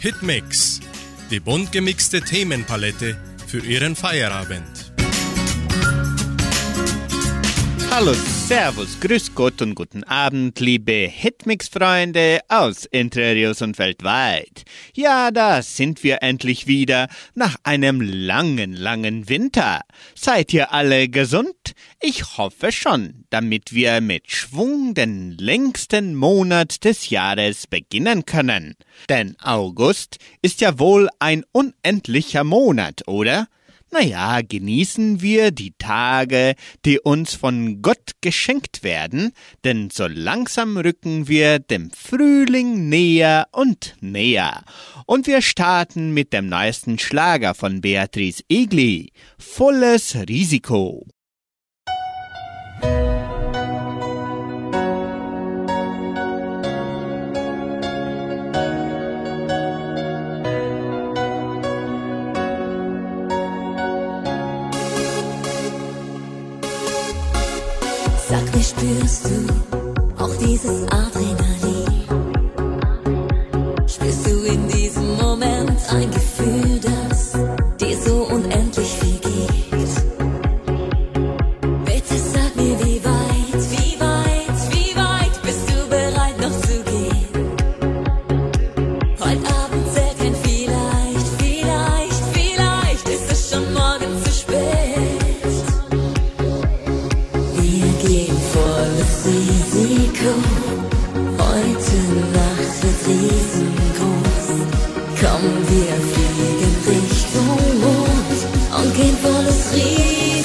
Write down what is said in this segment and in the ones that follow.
Hitmix, die bunt gemixte Themenpalette für Ihren Feierabend. Hallo, Servus, Grüß Gott und guten Abend, liebe Hitmix-Freunde aus Interrios und weltweit. Ja, da sind wir endlich wieder nach einem langen, langen Winter. Seid ihr alle gesund? Ich hoffe schon, damit wir mit Schwung den längsten Monat des Jahres beginnen können. Denn August ist ja wohl ein unendlicher Monat, oder? Naja, genießen wir die Tage, die uns von Gott geschenkt werden, denn so langsam rücken wir dem Frühling näher und näher. Und wir starten mit dem neuesten Schlager von Beatrice Egli, Volles Risiko. Mir, spürst du auch dieses Adrenalin? Spürst du in diesem Moment ein Gefühl, und gehen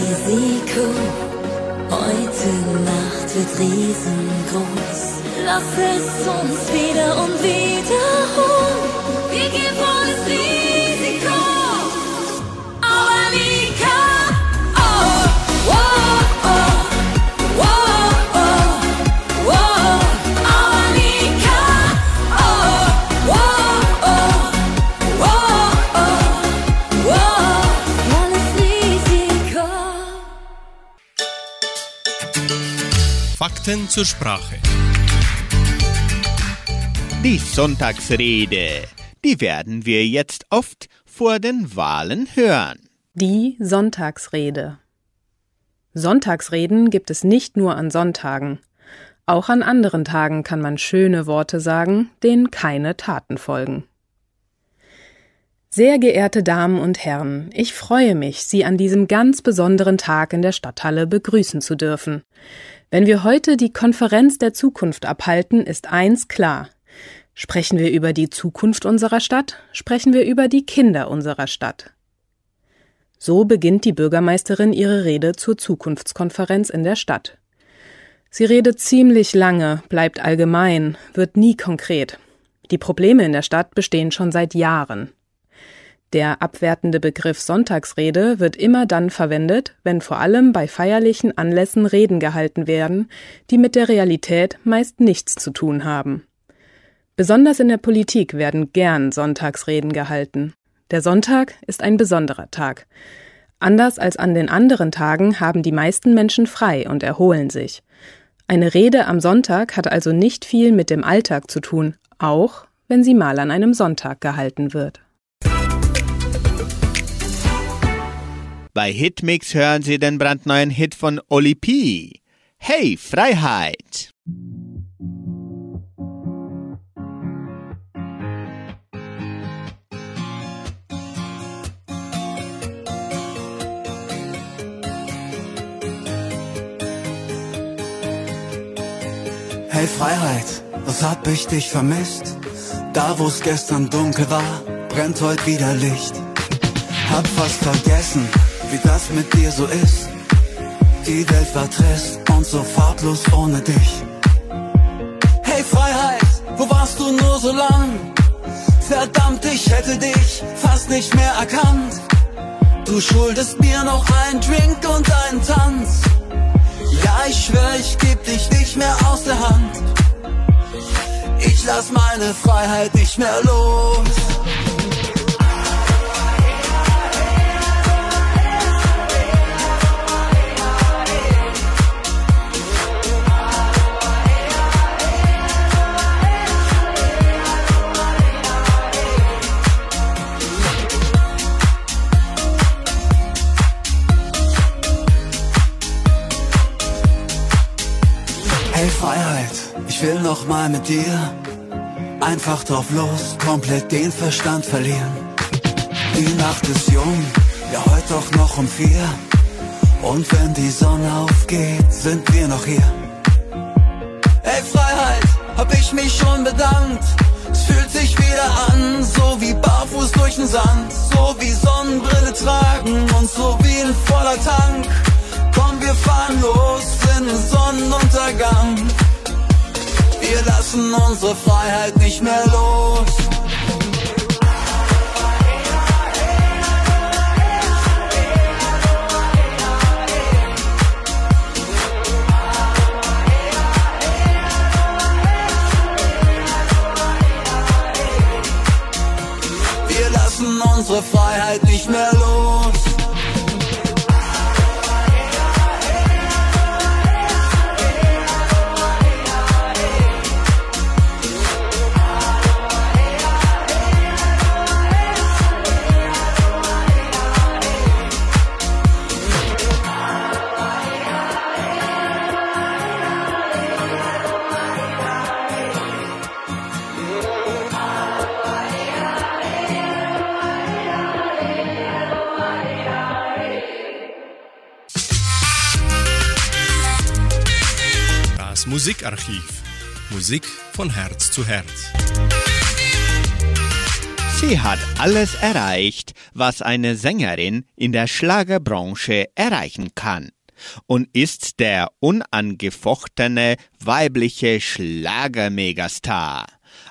Risiko. Heute Nacht wird riesengroß. Lass es uns wieder und wiederholen. Wir gehen volles Risiko. Fakten zur Sprache. Die Sonntagsrede, die werden wir jetzt oft vor den Wahlen hören. Die Sonntagsrede. Sonntagsreden gibt es nicht nur an Sonntagen. Auch an anderen Tagen kann man schöne Worte sagen, denen keine Taten folgen. Sehr geehrte Damen und Herren, ich freue mich, Sie an diesem ganz besonderen Tag in der Stadthalle begrüßen zu dürfen. Wenn wir heute die Konferenz der Zukunft abhalten, ist eins klar. Sprechen wir über die Zukunft unserer Stadt, sprechen wir über die Kinder unserer Stadt. So beginnt die Bürgermeisterin ihre Rede zur Zukunftskonferenz in der Stadt. Sie redet ziemlich lange, bleibt allgemein, wird nie konkret. Die Probleme in der Stadt bestehen schon seit Jahren. Der abwertende Begriff Sonntagsrede wird immer dann verwendet, wenn vor allem bei feierlichen Anlässen Reden gehalten werden, die mit der Realität meist nichts zu tun haben. Besonders in der Politik werden gern Sonntagsreden gehalten. Der Sonntag ist ein besonderer Tag. Anders als an den anderen Tagen haben die meisten Menschen frei und erholen sich. Eine Rede am Sonntag hat also nicht viel mit dem Alltag zu tun, auch wenn sie mal an einem Sonntag gehalten wird. Bei Hitmix hören Sie den brandneuen Hit von Oli P. Hey, Freiheit! Hey Freiheit, was hab ich dich vermisst? Da wo's gestern dunkel war, brennt heute wieder Licht. Hab fast vergessen, wie das mit dir so ist. Die Welt war trist und so farblos ohne dich. Hey Freiheit, wo warst du nur so lang? Verdammt, ich hätte dich fast nicht mehr erkannt. Du schuldest mir noch einen Drink und einen Tanz. Ja, ich schwör, ich geb dich nicht mehr aus der Hand. Ich lass meine Freiheit nicht mehr los. Ich will noch mal mit dir einfach drauf los, komplett den Verstand verlieren. Die Nacht ist jung, ja heute doch noch um vier. Und wenn die Sonne aufgeht, sind wir noch hier. Hey Freiheit, hab ich mich schon bedankt. Es fühlt sich wieder an, so wie barfuß durch den Sand, so wie Sonnenbrille tragen und so wie ein voller Tank. Komm, wir fahren los in den Sonnenuntergang. Lassen unsere Freiheit nicht mehr los. Wir lassen unsere Freiheit nicht mehr los. Musikarchiv. Musik von Herz zu Herz. Sie hat alles erreicht, was eine Sängerin in der Schlagerbranche erreichen kann und ist der unangefochtene weibliche Schlagermegastar.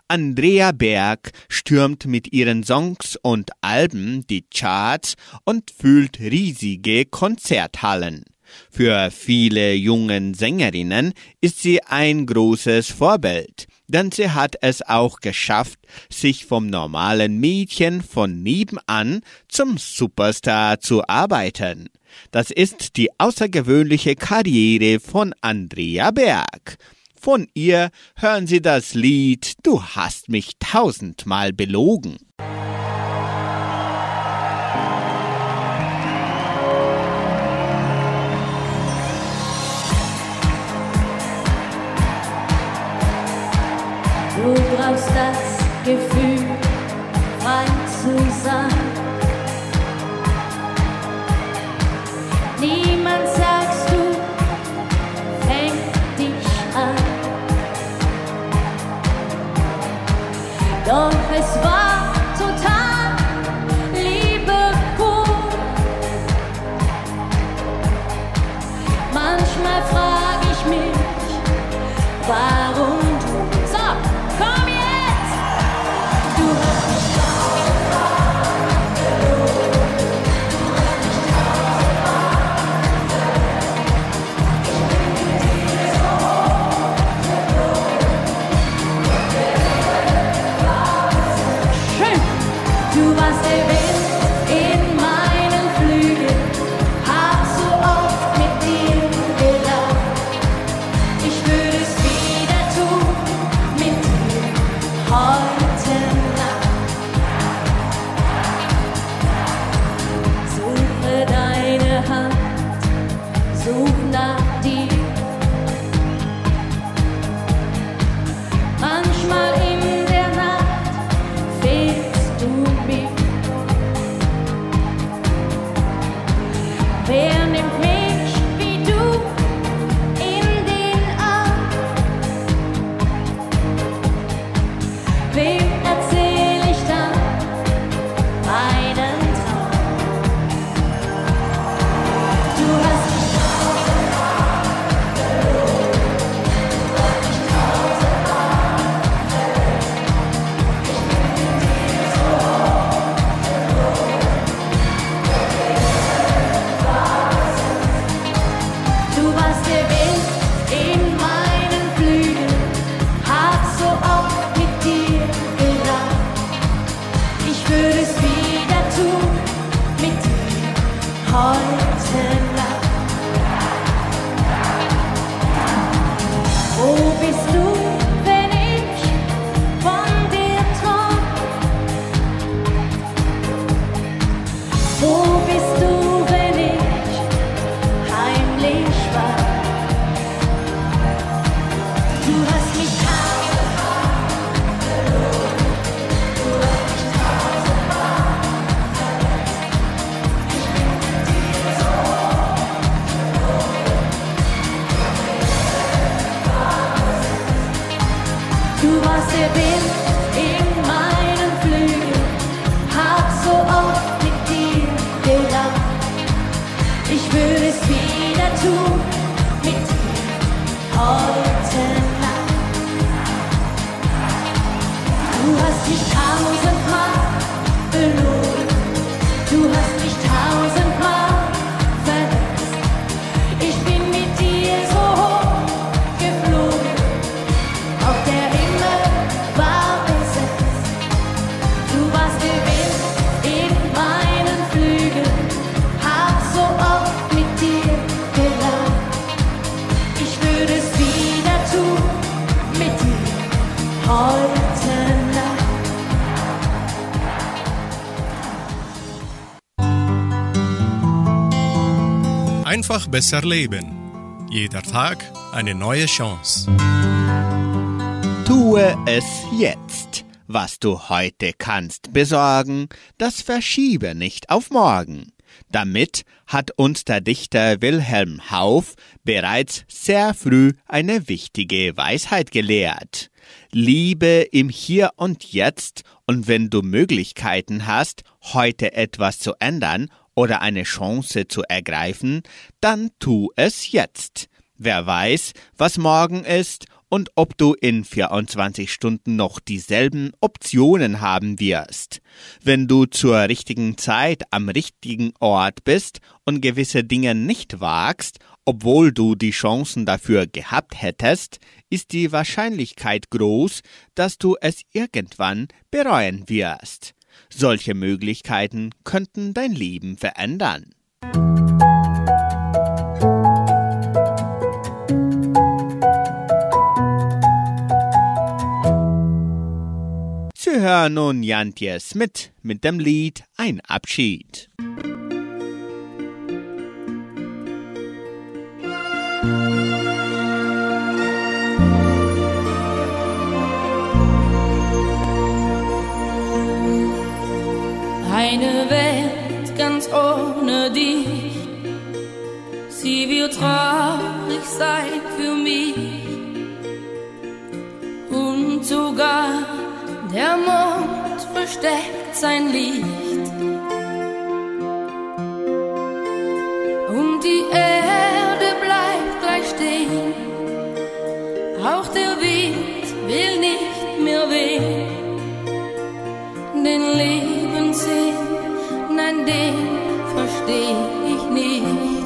Andrea Berg stürmt mit ihren Songs und Alben die Charts und füllt riesige Konzerthallen. Für viele jungen Sängerinnen ist sie ein großes Vorbild, denn sie hat es auch geschafft, sich vom normalen Mädchen von nebenan zum Superstar zu arbeiten. Das ist die außergewöhnliche Karriere von Andrea Berg. Von ihr hören Sie das Lied Du hast mich tausendmal belogen. Du brauchst das Gefühl, frei zu sein. Niemand sagst du, fängt dich an. Doch es war Einfach besser leben. Jeder Tag eine neue Chance. Tue es jetzt. Was du heute kannst besorgen, das verschiebe nicht auf morgen. Damit hat uns der Dichter Wilhelm Hauff bereits sehr früh eine wichtige Weisheit gelehrt. Liebe im Hier und Jetzt und wenn du Möglichkeiten hast, heute etwas zu ändern oder eine Chance zu ergreifen, dann tu es jetzt. Wer weiß, was morgen ist und ob du in 24 Stunden noch dieselben Optionen haben wirst. Wenn du zur richtigen Zeit am richtigen Ort bist und gewisse Dinge nicht wagst, obwohl du die Chancen dafür gehabt hättest, ist die Wahrscheinlichkeit groß, dass du es irgendwann bereuen wirst. Solche Möglichkeiten könnten dein Leben verändern. Sie hören nun Jantje Smith mit dem Lied Ein Abschied. Eine Welt ganz ohne dich, sie wird traurig sein für mich. Und sogar der Mond versteckt sein Licht. Und die Erde bleibt gleich stehen, auch der Wind will nicht mehr wehen den Lebenssinn, nein, den versteh ich nicht.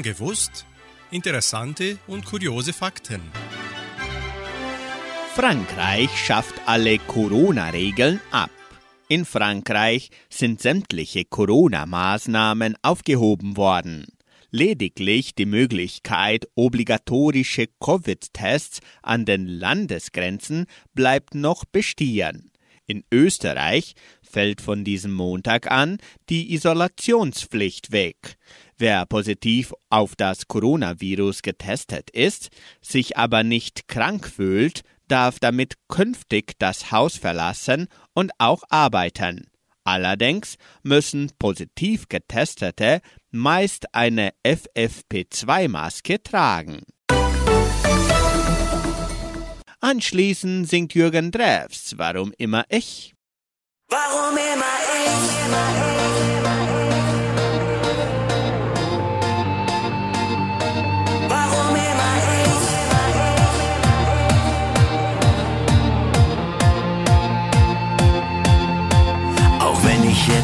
Schon gewusst? Interessante und kuriose Fakten. Frankreich schafft alle Corona-Regeln ab. In Frankreich sind sämtliche Corona-Maßnahmen aufgehoben worden. Lediglich die Möglichkeit obligatorische Covid-Tests an den Landesgrenzen bleibt noch bestehen. In Österreich fällt von diesem Montag an die Isolationspflicht weg. Wer positiv auf das Coronavirus getestet ist, sich aber nicht krank fühlt, darf damit künftig das Haus verlassen und auch arbeiten. Allerdings müssen positiv Getestete meist eine FFP2-Maske tragen. Anschließend singt Jürgen Drews Warum immer ich? Warum immer ich? Warum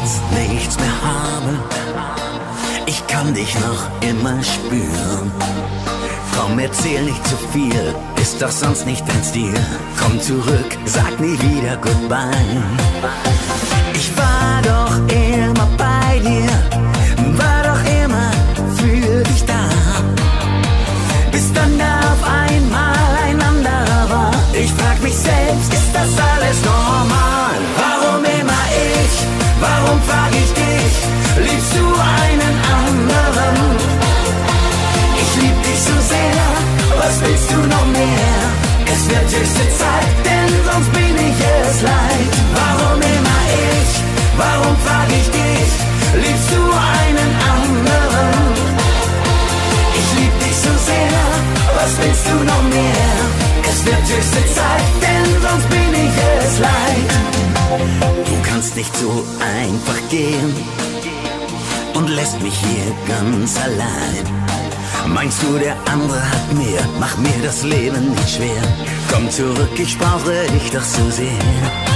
jetzt nichts mehr habe, ich kann dich noch immer spüren. Komm, erzähl nicht zu viel, ist doch sonst nicht dein Stil. Komm zurück, sag nie wieder Goodbye. Ich war doch immer bei dir, war doch immer für dich da. Bis dann da auf einmal ein anderer war. Ich frag mich selbst, ist das alles normal? Willst du noch mehr? Es wird höchste Zeit, denn sonst bin ich es leid. Warum immer ich? Warum frag ich dich? Liebst du einen anderen? Ich lieb dich so sehr, was willst du noch mehr? Es wird höchste Zeit, denn sonst bin ich es leid. Du kannst nicht so einfach gehen und lässt mich hier ganz allein. Meinst du, der andere hat mehr? Mach mir das Leben nicht schwer. Komm zurück, ich brauche dich doch so sehr.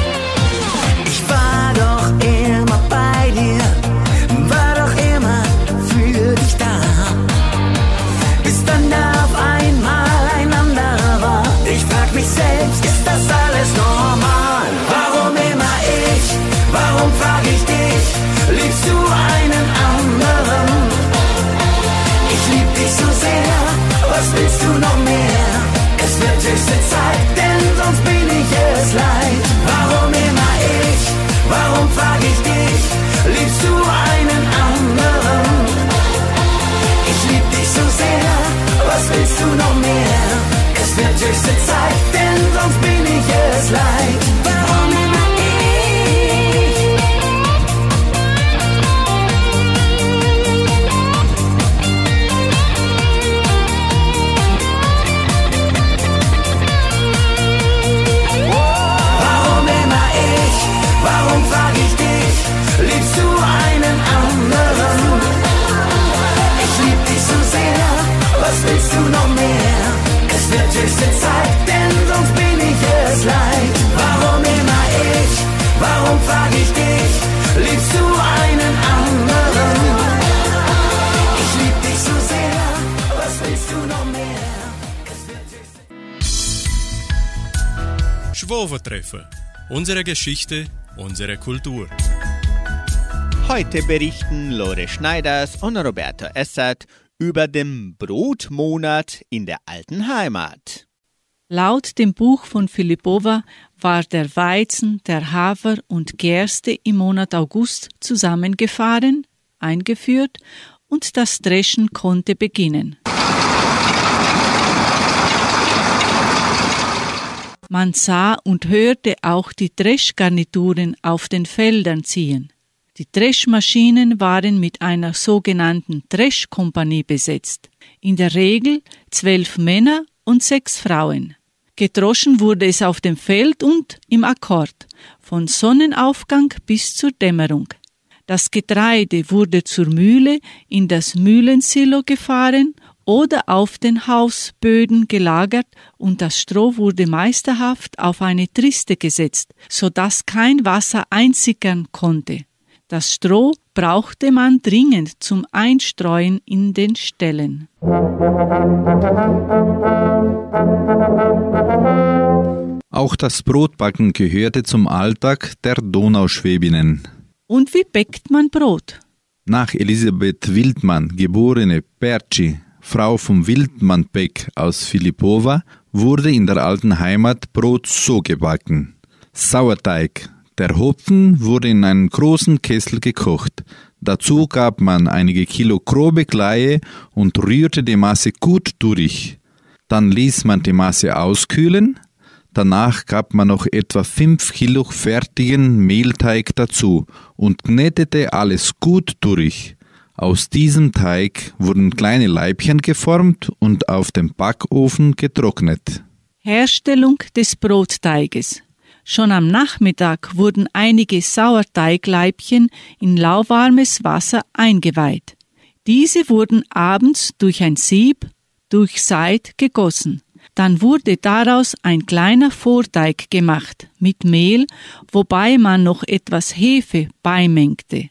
Schwovertreffer. Unsere Geschichte, unsere Kultur. Heute berichten Lore Schneiders und Roberto Essert über den Brotmonat in der alten Heimat. Laut dem Buch von Filipova war der Weizen, der Hafer und Gerste im Monat August zusammengefahren, eingeführt und das Dreschen konnte beginnen. Man sah und hörte auch die Dreschgarnituren auf den Feldern ziehen. Die Dreschmaschinen waren mit einer sogenannten Dreschkompanie besetzt, in der Regel zwölf Männer und sechs Frauen. Gedroschen wurde es auf dem Feld und im Akkord, von Sonnenaufgang bis zur Dämmerung. Das Getreide wurde zur Mühle in das Mühlensilo gefahren oder auf den Hausböden gelagert und das Stroh wurde meisterhaft auf eine Triste gesetzt, so dass kein Wasser einsickern konnte. Das Stroh brauchte man dringend zum Einstreuen in den Ställen. Auch das Brotbacken gehörte zum Alltag der Donauschwäbinnen. Und wie bäckt man Brot? Nach Elisabeth Wildmann, geborene Perci, Frau vom Wildmann-Beck aus Filipova, wurde in der alten Heimat Brot so gebacken. Sauerteig. Der Hopfen wurde in einem großen Kessel gekocht. Dazu gab man einige Kilo grobe Kleie und rührte die Masse gut durch. Dann ließ man die Masse auskühlen. Danach gab man noch etwa 5 Kilo fertigen Mehlteig dazu und knetete alles gut durch. Aus diesem Teig wurden kleine Leibchen geformt und auf dem Backofen getrocknet. Herstellung des Brotteiges. Schon am Nachmittag wurden einige Sauerteigleibchen in lauwarmes Wasser eingeweiht. Diese wurden abends durch ein Sieb, durch Seid gegossen. Dann wurde daraus ein kleiner Vorteig gemacht mit Mehl, wobei man noch etwas Hefe beimengte.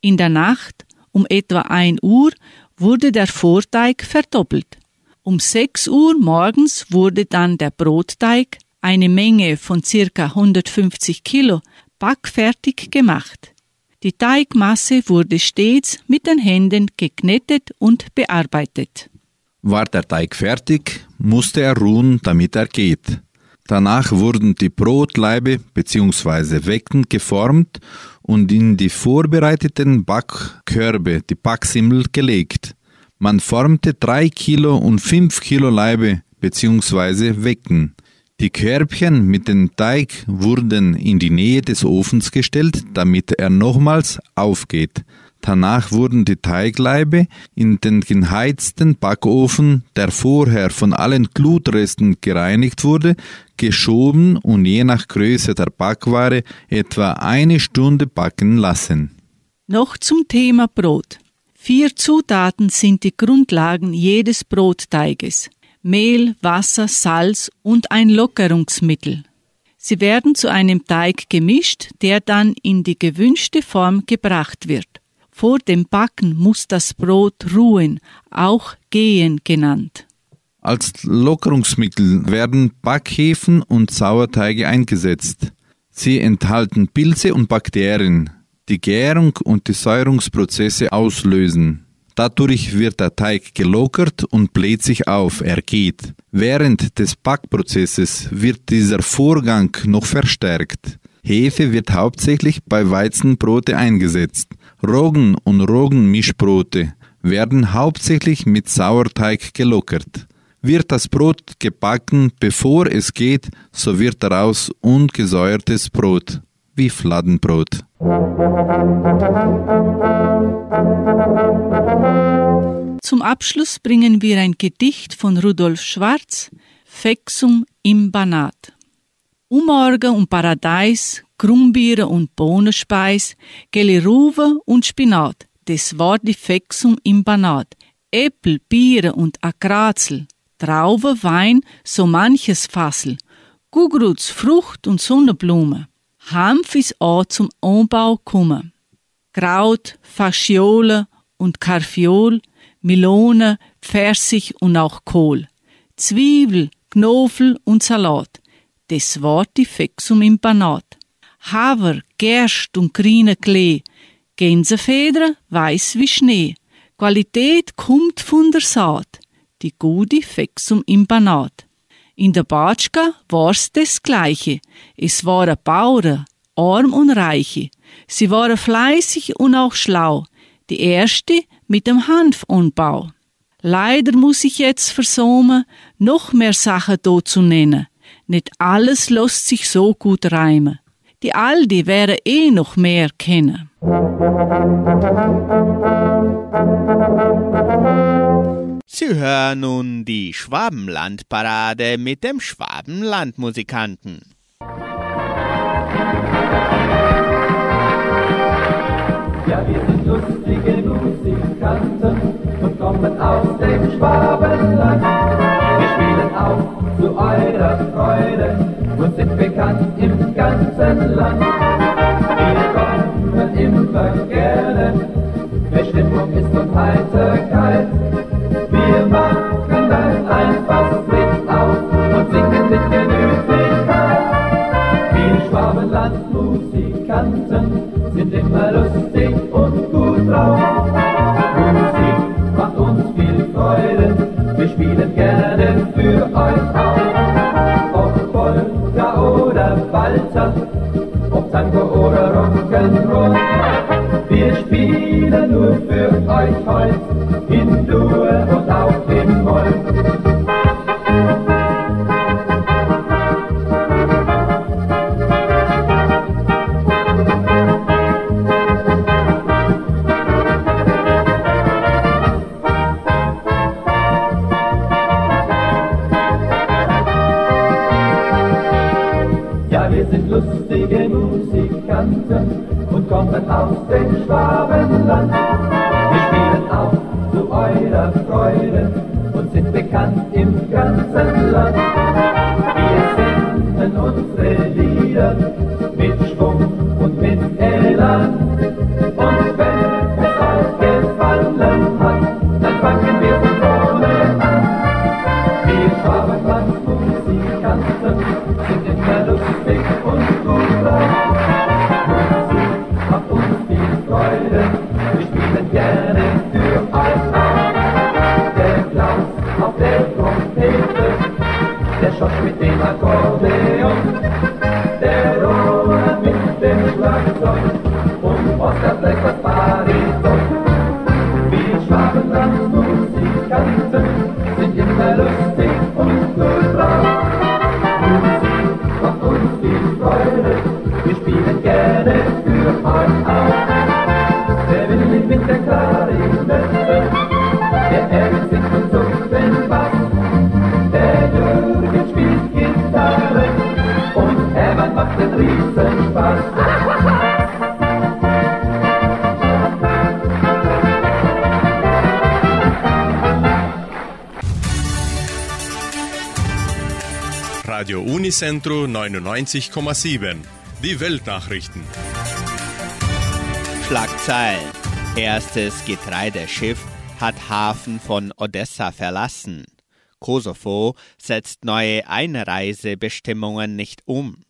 In der Nacht um etwa 1 Uhr wurde der Vorteig verdoppelt. Um 6 Uhr morgens wurde dann der Brotteig, eine Menge von circa 150 Kilo, backfertig gemacht. Die Teigmasse wurde stets mit den Händen geknetet und bearbeitet. War der Teig fertig, musste er ruhen, damit er geht. Danach wurden die Brotleibe bzw. Wecken geformt und in die vorbereiteten Backkörbe, die Backsimmel, gelegt. Man formte drei Kilo und fünf Kilo Leibe bzw. Wecken. Die Körbchen mit dem Teig wurden in die Nähe des Ofens gestellt, damit er nochmals aufgeht. Danach wurden die Teigleibe in den geheizten Backofen, der vorher von allen Glutresten gereinigt wurde, geschoben und je nach Größe der Backware etwa eine Stunde backen lassen. Noch zum Thema Brot. Vier Zutaten sind die Grundlagen jedes Brotteiges. Mehl, Wasser, Salz und ein Lockerungsmittel. Sie werden zu einem Teig gemischt, der dann in die gewünschte Form gebracht wird. Vor dem Backen muss das Brot ruhen, auch gehen genannt. Als Lockerungsmittel werden Backhefen und Sauerteige eingesetzt. Sie enthalten Pilze und Bakterien, die Gärung und die Säurungsprozesse auslösen. Dadurch wird der Teig gelockert und bläht sich auf, er geht. Während des Backprozesses wird dieser Vorgang noch verstärkt. Hefe wird hauptsächlich bei Weizenbrote eingesetzt. Roggen und Roggenmischbrote werden hauptsächlich mit Sauerteig gelockert. Wird das Brot gebacken, bevor es geht, so wird daraus ungesäuertes Brot, wie Fladenbrot. Zum Abschluss bringen wir ein Gedicht von Rudolf Schwarz, Fexum im Banat. Umorgen und Paradies, Grumbiere und Bohnenspeis, Geliruve und Spinat, des war die Fexum im Banat, Äpfel, Biere und Akrazel, Traube, Wein, so manches Fassel, Gugruz, Frucht und Sonnenblume, Hanf ist auch zum Anbau gekommen. Kraut, Fasciole und Karfiol, Melone, Pfirsich und auch Kohl. Zwiebel, Knofel und Salat. Das war die Fexum im Banat. Haver, Gerst und grüne Klee. Gänsefedern, weiß wie Schnee. Qualität kommt von der Saat. Die gute Fexum im Banat. In der Batschka war's das Gleiche. Es waren Bauern, arm und reiche. Sie waren fleißig und auch schlau. Die erste mit dem Hanfanbau. Leider muss ich jetzt versäumen, noch mehr Sachen do zu nennen. Nicht alles lässt sich so gut reimen. Die Aldi wäre eh noch mehr kennen. Sie hören nun die Schwabenlandparade mit dem Schwabenlandmusikanten. Ja, wir sind lustige Musikanten und kommen aus dem Schwabenland. Wir spielen auch zu eurer Freude und sind bekannt im ganzen Land. Wir kommen immer gerne, wer Stimmung ist und Heiterkeit. Wir machen dann einfach mit auf und singen mit Genügigkeit. Wir Schwabenland-Musikanten sind immer lustig und gut drauf. Musik macht uns viel Freude, wir spielen gerne für euch auf. Walzer, ob Tango oder Rock'n'Roll. Wir spielen nur für euch heute in Dur und auch in Moll. Radio Unicentro 99,7. Die Weltnachrichten. Schlagzeilen. Erstes Getreideschiff hat Hafen von Odessa verlassen. Kosovo setzt neue Einreisebestimmungen nicht um.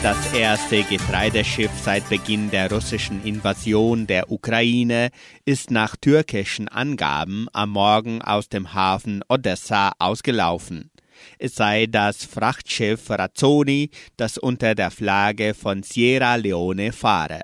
Das erste Getreideschiff seit Beginn der russischen Invasion der Ukraine ist nach türkischen Angaben am Morgen aus dem Hafen Odessa ausgelaufen. Es sei das Frachtschiff Razzoni, das unter der Flagge von Sierra Leone fahre.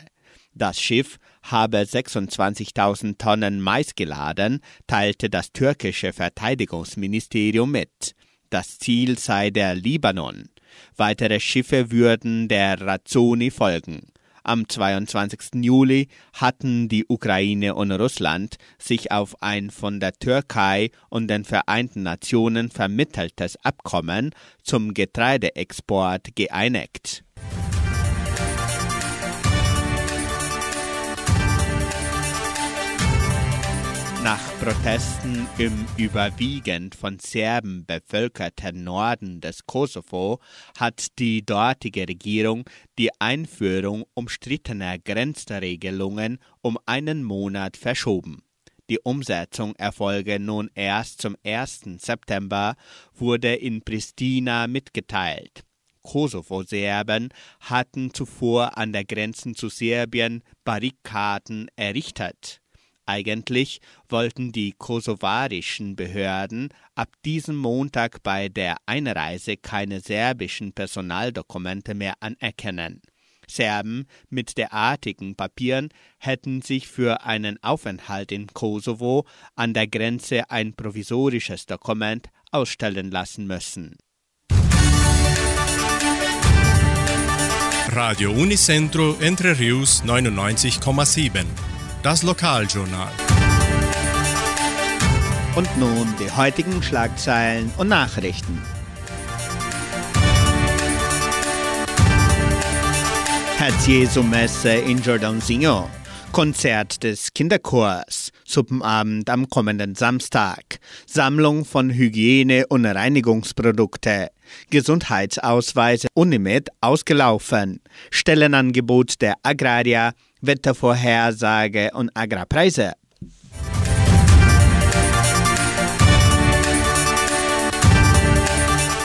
Das Schiff habe 26.000 Tonnen Mais geladen, teilte das türkische Verteidigungsministerium mit. Das Ziel sei der Libanon. Weitere Schiffe würden der Razzoni folgen. Am 22. Juli hatten die Ukraine und Russland sich auf ein von der Türkei und den Vereinten Nationen vermitteltes Abkommen zum Getreideexport geeinigt. Nach Protesten im überwiegend von Serben bevölkerten Norden des Kosovo hat die dortige Regierung die Einführung umstrittener Grenzregelungen um einen Monat verschoben. Die Umsetzung erfolge nun erst zum 1. September, wurde in Pristina mitgeteilt. Kosovo-Serben hatten zuvor an der Grenze zu Serbien Barrikaden errichtet. Eigentlich wollten die kosovarischen Behörden ab diesem Montag bei der Einreise keine serbischen Personaldokumente mehr anerkennen. Serben mit derartigen Papieren hätten sich für einen Aufenthalt in Kosovo an der Grenze ein provisorisches Dokument ausstellen lassen müssen. Radio Unicentro Entre Rius 99,7. Das Lokaljournal. Und nun die heutigen Schlagzeilen und Nachrichten. Herz-Jesu-Messe in Giordanosinho. Konzert des Kinderchors. Suppenabend am kommenden Samstag. Sammlung von Hygiene- und Reinigungsprodukte. Gesundheitsausweise Unimed ausgelaufen. Stellenangebot der Agraria. Wettervorhersage und Agrarpreise.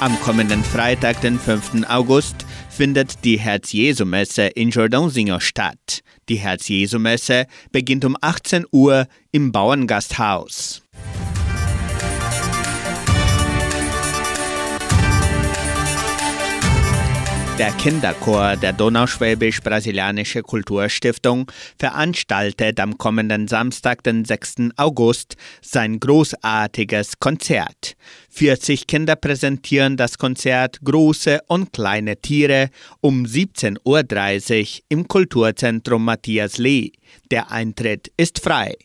Am kommenden Freitag, den 5. August, findet die Herz-Jesu-Messe in Jordansinger statt. Die Herz-Jesu-Messe beginnt um 18 Uhr im Bauerngasthaus. Der Kinderchor der Donauschwäbisch-Brasilianische Kulturstiftung veranstaltet am kommenden Samstag, den 6. August, sein großartiges Konzert. 40 Kinder präsentieren das Konzert Große und kleine Tiere um 17.30 Uhr im Kulturzentrum Matthias Lee. Der Eintritt ist frei.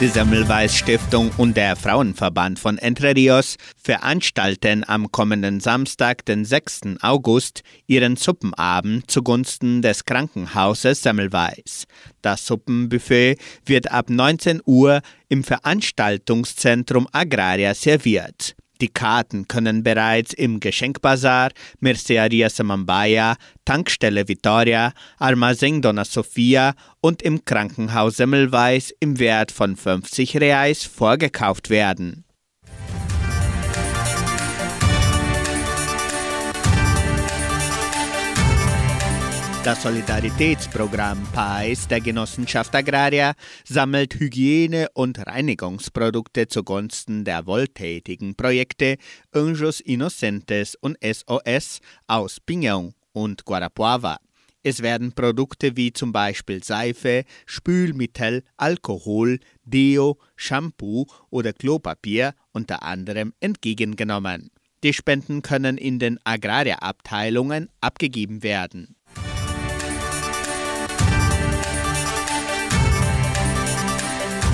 Die Semmelweis Stiftung und der Frauenverband von Entre Rios veranstalten am kommenden Samstag, den 6. August, ihren Suppenabend zugunsten des Krankenhauses Semmelweis. Das Suppenbuffet wird ab 19 Uhr im Veranstaltungszentrum Agraria serviert. Die Karten können bereits im Geschenkbazar, Merceria Samambaya, Tankstelle Vittoria, Armazém Dona Sofia und im Krankenhaus Semmelweis im Wert von 50 Reais vorgekauft werden. Das Solidaritätsprogramm PAIS der Genossenschaft Agraria sammelt Hygiene- und Reinigungsprodukte zugunsten der wohltätigen Projekte Anjos Innocentes und SOS aus Pinhão und Guarapuava. Es werden Produkte wie zum Beispiel Seife, Spülmittel, Alkohol, Deo, Shampoo oder Klopapier unter anderem entgegengenommen. Die Spenden können in den Agraria-Abteilungen abgegeben werden.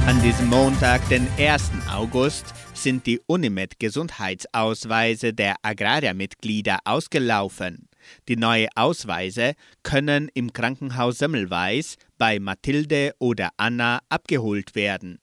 An diesem Montag, den 1. August, sind die Unimed-Gesundheitsausweise der Agraria-Mitglieder ausgelaufen. Die neuen Ausweise können im Krankenhaus Semmelweis bei Mathilde oder Anna abgeholt werden.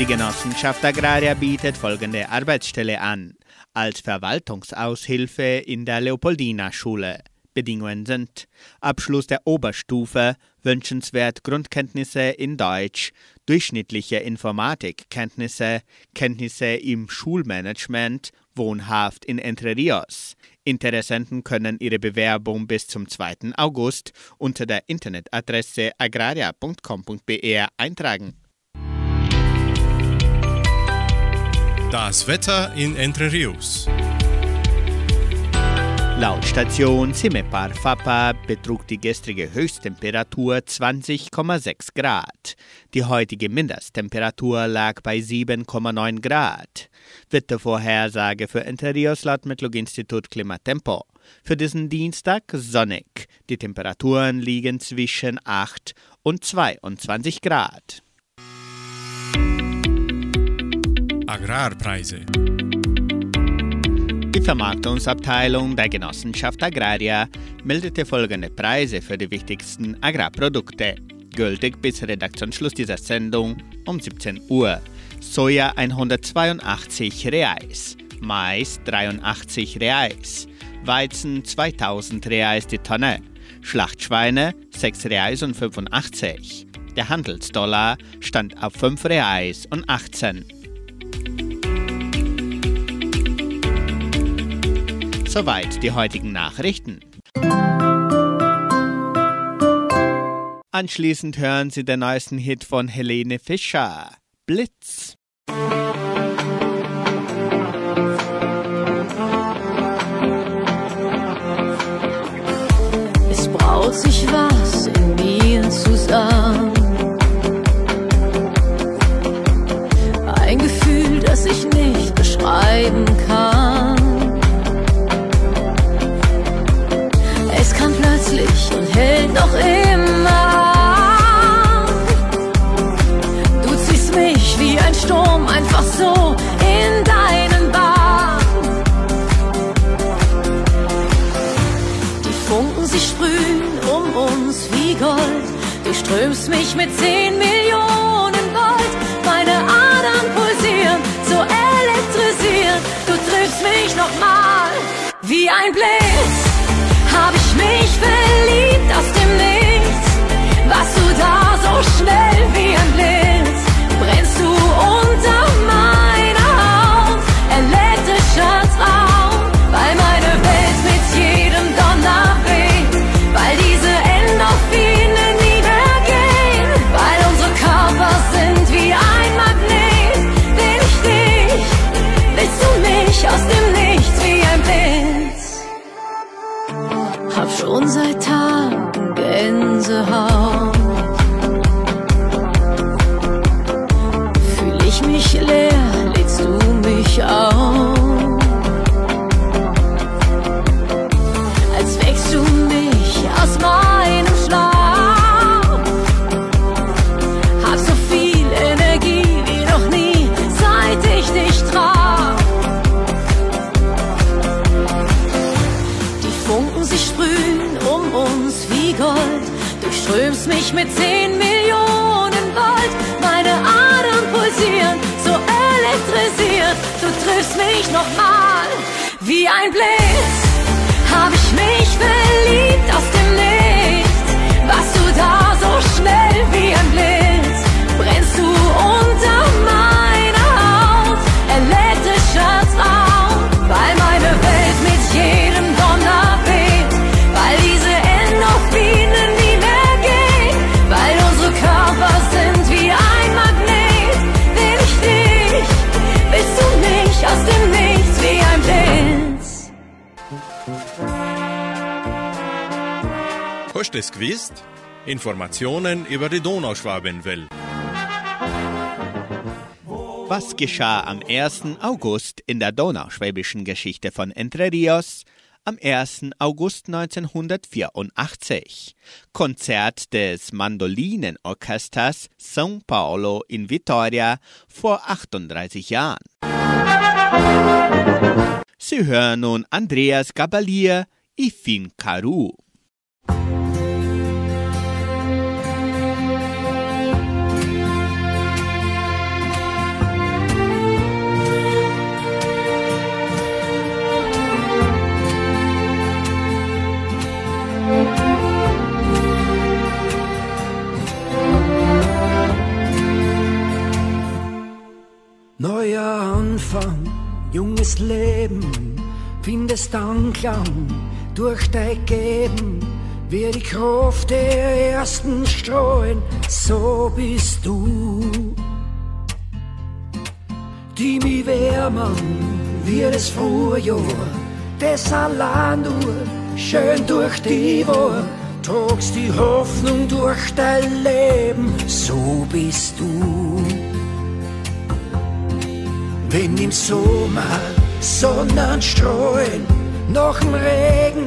Die Genossenschaft Agraria bietet folgende Arbeitsstelle an. Als Verwaltungsaushilfe in der Leopoldina-Schule. Bedingungen sind Abschluss der Oberstufe, wünschenswert Grundkenntnisse in Deutsch, durchschnittliche Informatikkenntnisse, Kenntnisse im Schulmanagement, wohnhaft in Entre Rios. Interessenten können ihre Bewerbung bis zum 2. August unter der Internetadresse agraria.com.br eintragen. Das Wetter in Entre Rios. Laut Station Cimepar Fapa betrug die gestrige Höchsttemperatur 20,6 Grad. Die heutige Mindesttemperatur lag bei 7,9 Grad. Wettervorhersage für Entre Rios laut Metlog-Institut Klimatempo. Für diesen Dienstag sonnig. Die Temperaturen liegen zwischen 8 und 22 Grad. Agrarpreise. Die Vermarktungsabteilung der Genossenschaft Agraria meldete folgende Preise für die wichtigsten Agrarprodukte. Gültig bis Redaktionsschluss dieser Sendung um 17 Uhr. Soja 182 Reais, Mais 83 Reais, Weizen 2000 Reais die Tonne, Schlachtschweine 6 Reais und 85. Der Handelsdollar stand auf 5 Reais und 18. Soweit die heutigen Nachrichten. Anschließend hören Sie den neuesten Hit von Helene Fischer, Blitz. Wie wie ein gewusst? Informationen über die Donauschwabenwelle. Was geschah am 1. August in der donauschwäbischen Geschichte von Entre Rios? Am 1. August 1984. Konzert des Mandolinenorchesters São Paulo in Vitoria vor 38 Jahren. Sie hören nun Andreas Gabalier, Ifin Karu. Findest Anklang durch dein Geben, wie die Kraft der ersten Strahlen, so bist du. Die mich wärmen wie das Frühjahr, das allein nur schön durch die war, tragst die Hoffnung durch dein Leben, so bist du. Wenn im Sommer Sonnenstrahlen nach dem Regen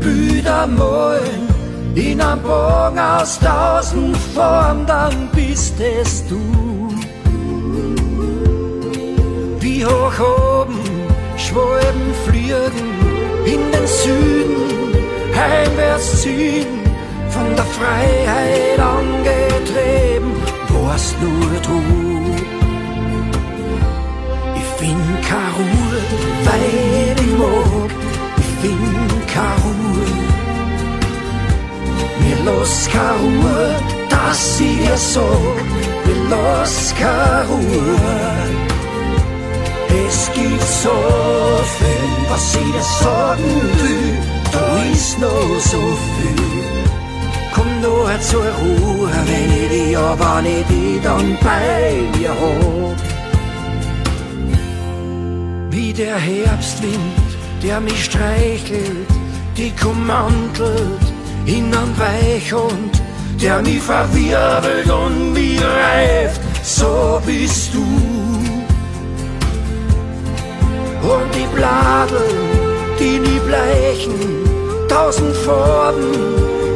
Bilder malen in einem Bogen aus tausend Formen, dann bist es du. Wie hoch oben Schwalben fliegen in den Süden, heimwärts ziehen, von der Freiheit angetrieben, warst nur du. Ich keine Ruhe, weil ich mag, ich find keine Ruhe. Mir los keine Ruhe, dass ich dir sag, mir los keine Ruhe. Es gibt so viel, was ich dir sagen will, da ist noch so viel. Komm her zur Ruhe, wenn ich dich aber nicht dann bei mir hab. Der Herbstwind, der mich streichelt, die kommandelt, hin und weich und der mich verwirbelt und mich reift, so bist du. Und die Bladeln, die nie bleichen, tausend Farben,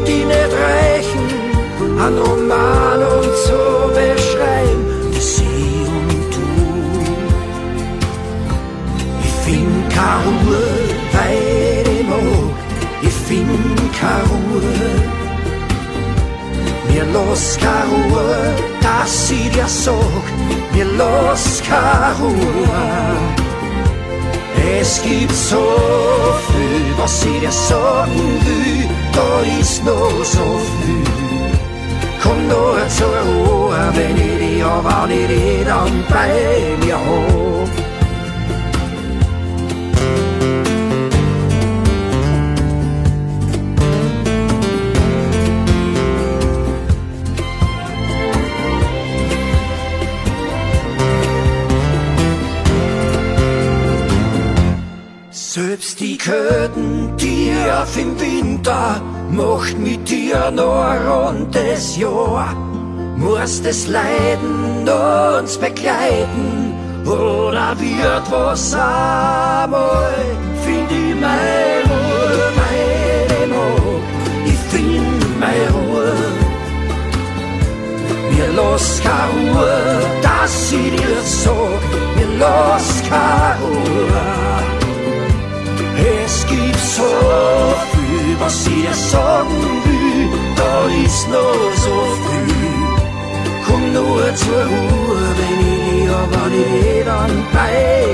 die nicht reichen, an Roman und so beschreiben, find keine Ruhe, weil ich mag, ich find keine Ruhe. Mir los keine Ruhe, dass ich dir sag, mir los keine Ruhe. Es gibt so viel, was ich dir sagen will, da ist noch so viel. Komm nur zur Ruhe, wenn ich dich aber nicht dann bei mir hab. Selbst die Köten, die auf im Winter macht mit dir noch ein rundes Jahr. Muss das Leiden uns begleiten oder wird was einmal? Find ich meine Ruhe, meine Mag, ich find meine Ruhe. Mir los keine Ruhe, dass ich dir sag, mir los keine Ruhe. Es gibt so viel, was ich dir sagen will, da ist noch so viel. Komm nur zur Ruhe, wenn ich dich aber nicht dann bei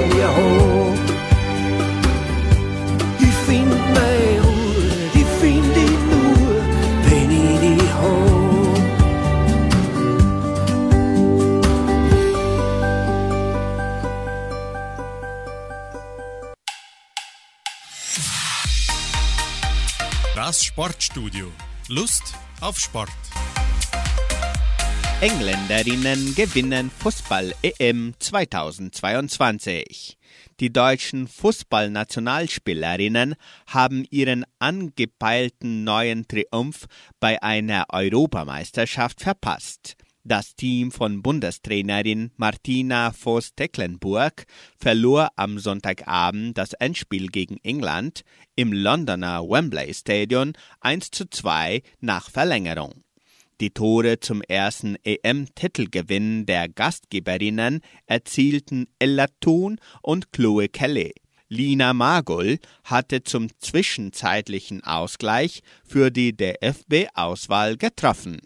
Sportstudio. Lust auf Sport. Engländerinnen gewinnen Fußball-EM 2022. Die deutschen Fußballnationalspielerinnen haben ihren angepeilten neuen Triumph bei einer Europameisterschaft verpasst. Das Team von Bundestrainerin Martina Voss-Tecklenburg verlor am Sonntagabend das Endspiel gegen England im Londoner Wembley Stadion 1 zu 2 nach Verlängerung. Die Tore zum ersten EM-Titelgewinn der Gastgeberinnen erzielten Ella Thun und Chloe Kelly. Lina Magul hatte zum zwischenzeitlichen Ausgleich für die DFB-Auswahl getroffen.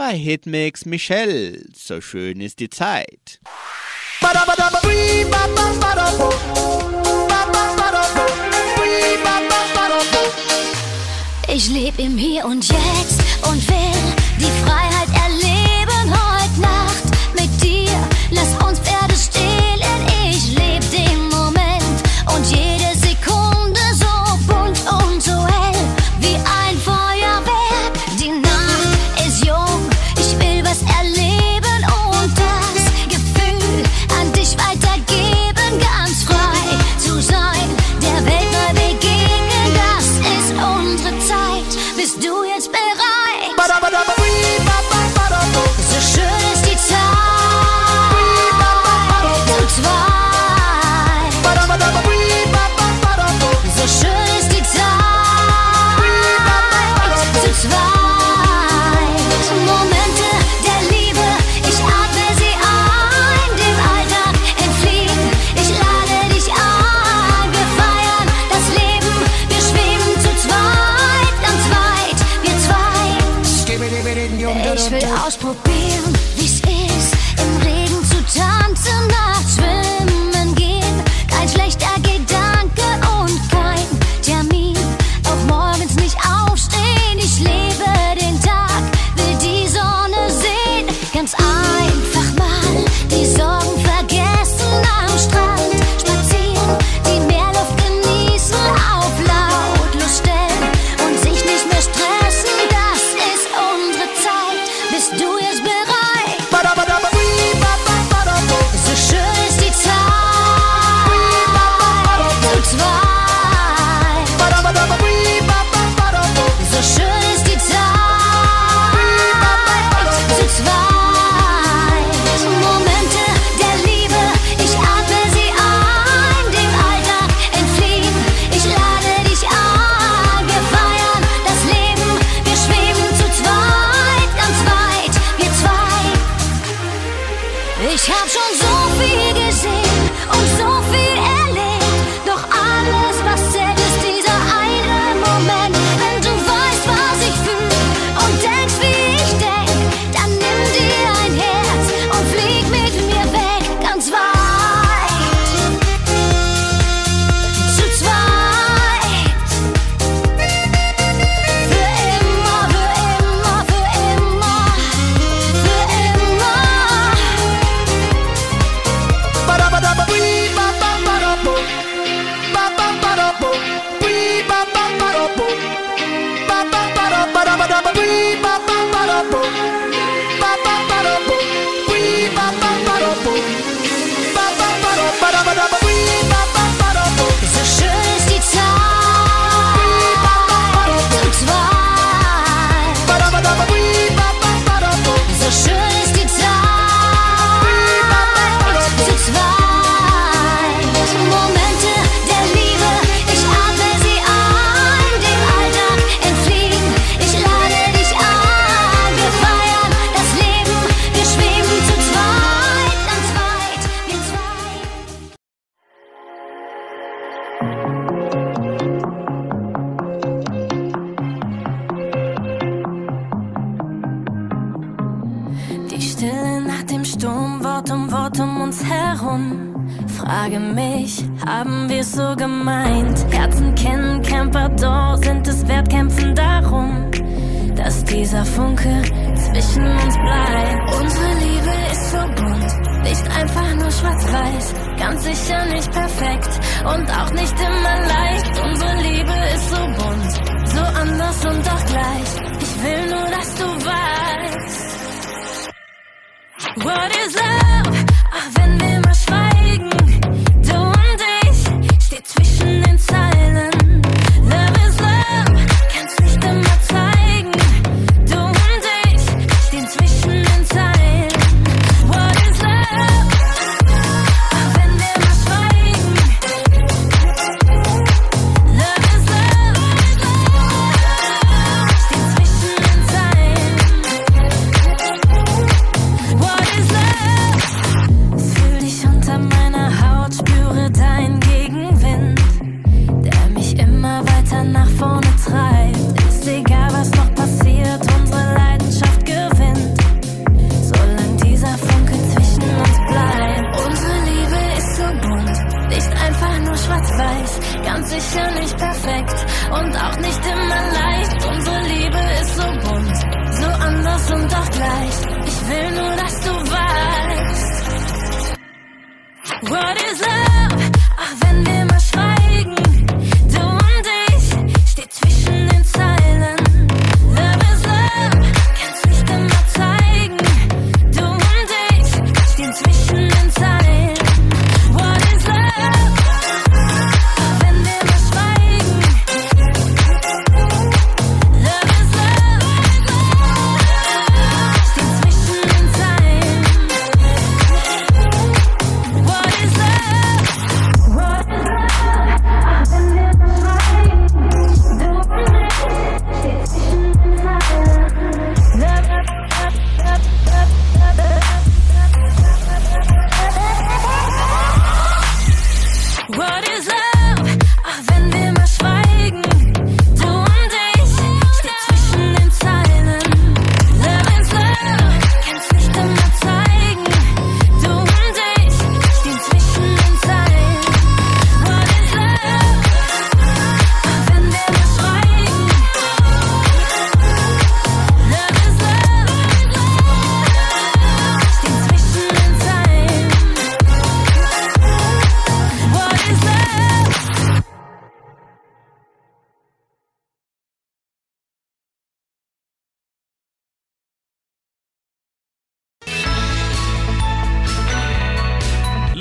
Bei Hitmix Michelle, so schön ist die Zeit. Ich lebe im Hier und Jetzt und will die Freiheit erleben heute Nacht mit dir. Lass uns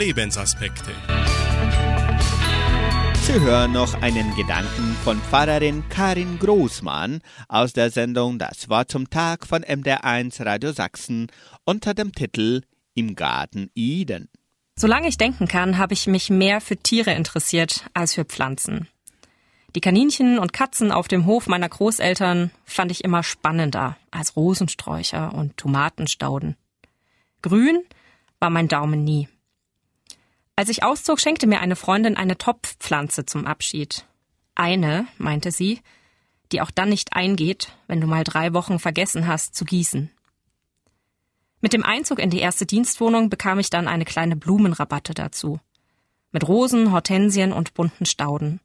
Lebensaspekte. Sie hören noch einen Gedanken von Pfarrerin Karin Großmann aus der Sendung Das Wort zum Tag von MDR1 Radio Sachsen unter dem Titel Im Garten Eden. Solange ich denken kann, habe ich mich mehr für Tiere interessiert als für Pflanzen. Die Kaninchen und Katzen auf dem Hof meiner Großeltern fand ich immer spannender als Rosensträucher und Tomatenstauden. Grün war mein Daumen nie. Als ich auszog, schenkte mir eine Freundin eine Topfpflanze zum Abschied. Eine, meinte sie, die auch dann nicht eingeht, wenn du mal drei Wochen vergessen hast zu gießen. Mit dem Einzug in die erste Dienstwohnung bekam ich dann eine kleine Blumenrabatte dazu. Mit Rosen, Hortensien und bunten Stauden.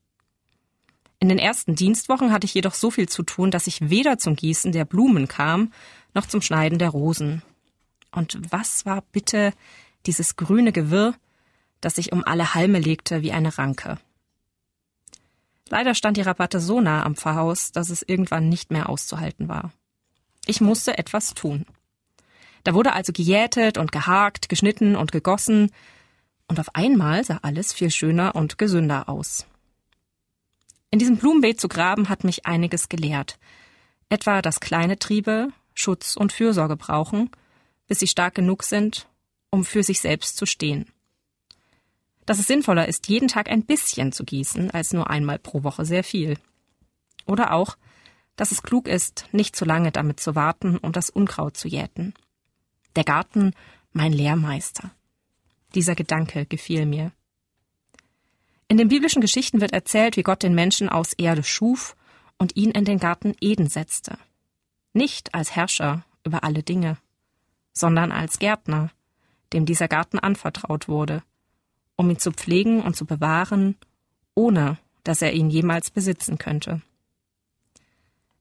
In den ersten Dienstwochen hatte ich jedoch so viel zu tun, dass ich weder zum Gießen der Blumen kam, noch zum Schneiden der Rosen. Und was war bitte dieses grüne Gewirr, das sich um alle Halme legte wie eine Ranke. Leider stand die Rabatte so nah am Pfarrhaus, dass es irgendwann nicht mehr auszuhalten war. Ich musste etwas tun. Da wurde also gejätet und gehakt, geschnitten und gegossen, und auf einmal sah alles viel schöner und gesünder aus. In diesem Blumenbeet zu graben hat mich einiges gelehrt. Etwa, dass kleine Triebe Schutz und Fürsorge brauchen, bis sie stark genug sind, um für sich selbst zu stehen dass es sinnvoller ist, jeden Tag ein bisschen zu gießen, als nur einmal pro Woche sehr viel. Oder auch, dass es klug ist, nicht zu lange damit zu warten, um das Unkraut zu jäten. Der Garten, mein Lehrmeister. Dieser Gedanke gefiel mir. In den biblischen Geschichten wird erzählt, wie Gott den Menschen aus Erde schuf und ihn in den Garten Eden setzte. Nicht als Herrscher über alle Dinge, sondern als Gärtner, dem dieser Garten anvertraut wurde – um ihn zu pflegen und zu bewahren, ohne dass er ihn jemals besitzen könnte.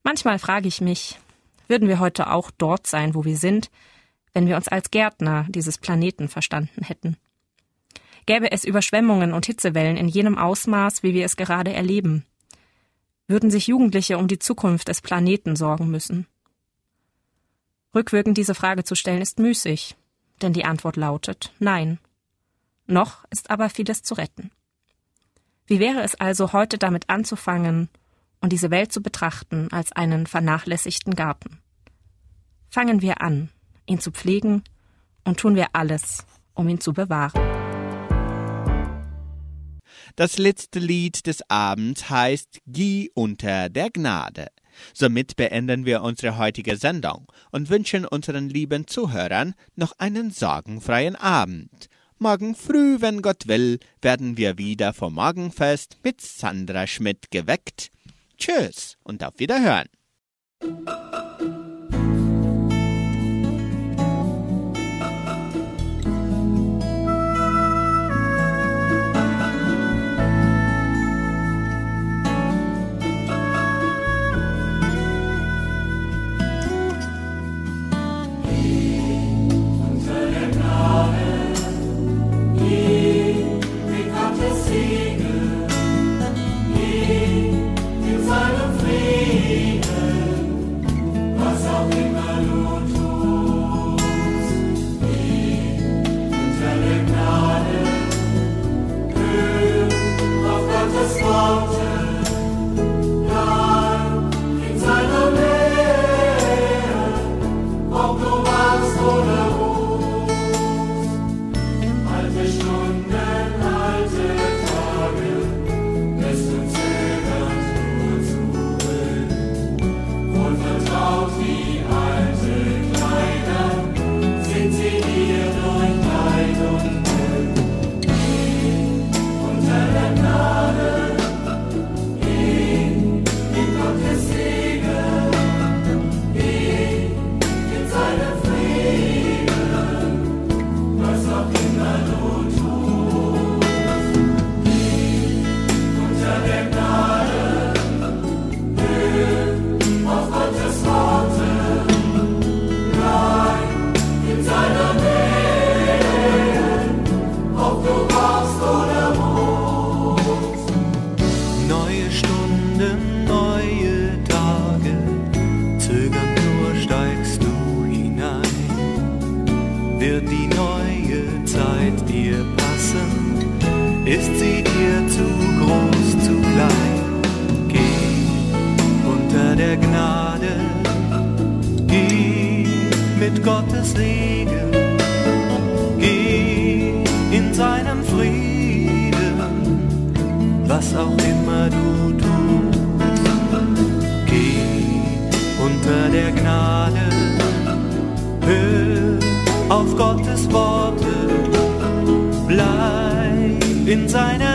Manchmal frage ich mich, würden wir heute auch dort sein, wo wir sind, wenn wir uns als Gärtner dieses Planeten verstanden hätten? Gäbe es Überschwemmungen und Hitzewellen in jenem Ausmaß, wie wir es gerade erleben? Würden sich Jugendliche um die Zukunft des Planeten sorgen müssen? Rückwirkend diese Frage zu stellen ist müßig, denn die Antwort lautet Nein. Noch ist aber vieles zu retten. Wie wäre es also, heute damit anzufangen und diese Welt zu betrachten als einen vernachlässigten Garten? Fangen wir an, ihn zu pflegen und tun wir alles, um ihn zu bewahren. Das letzte Lied des Abends heißt Gie unter der Gnade. Somit beenden wir unsere heutige Sendung und wünschen unseren lieben Zuhörern noch einen sorgenfreien Abend. Morgen früh, wenn Gott will, werden wir wieder vom Morgenfest mit Sandra Schmidt geweckt. Tschüss und auf Wiederhören. Der Gnade, geh mit Gottes Segen, geh in seinem Frieden, was auch immer du tust, geh unter der Gnade, hör auf Gottes Worte, bleib in seiner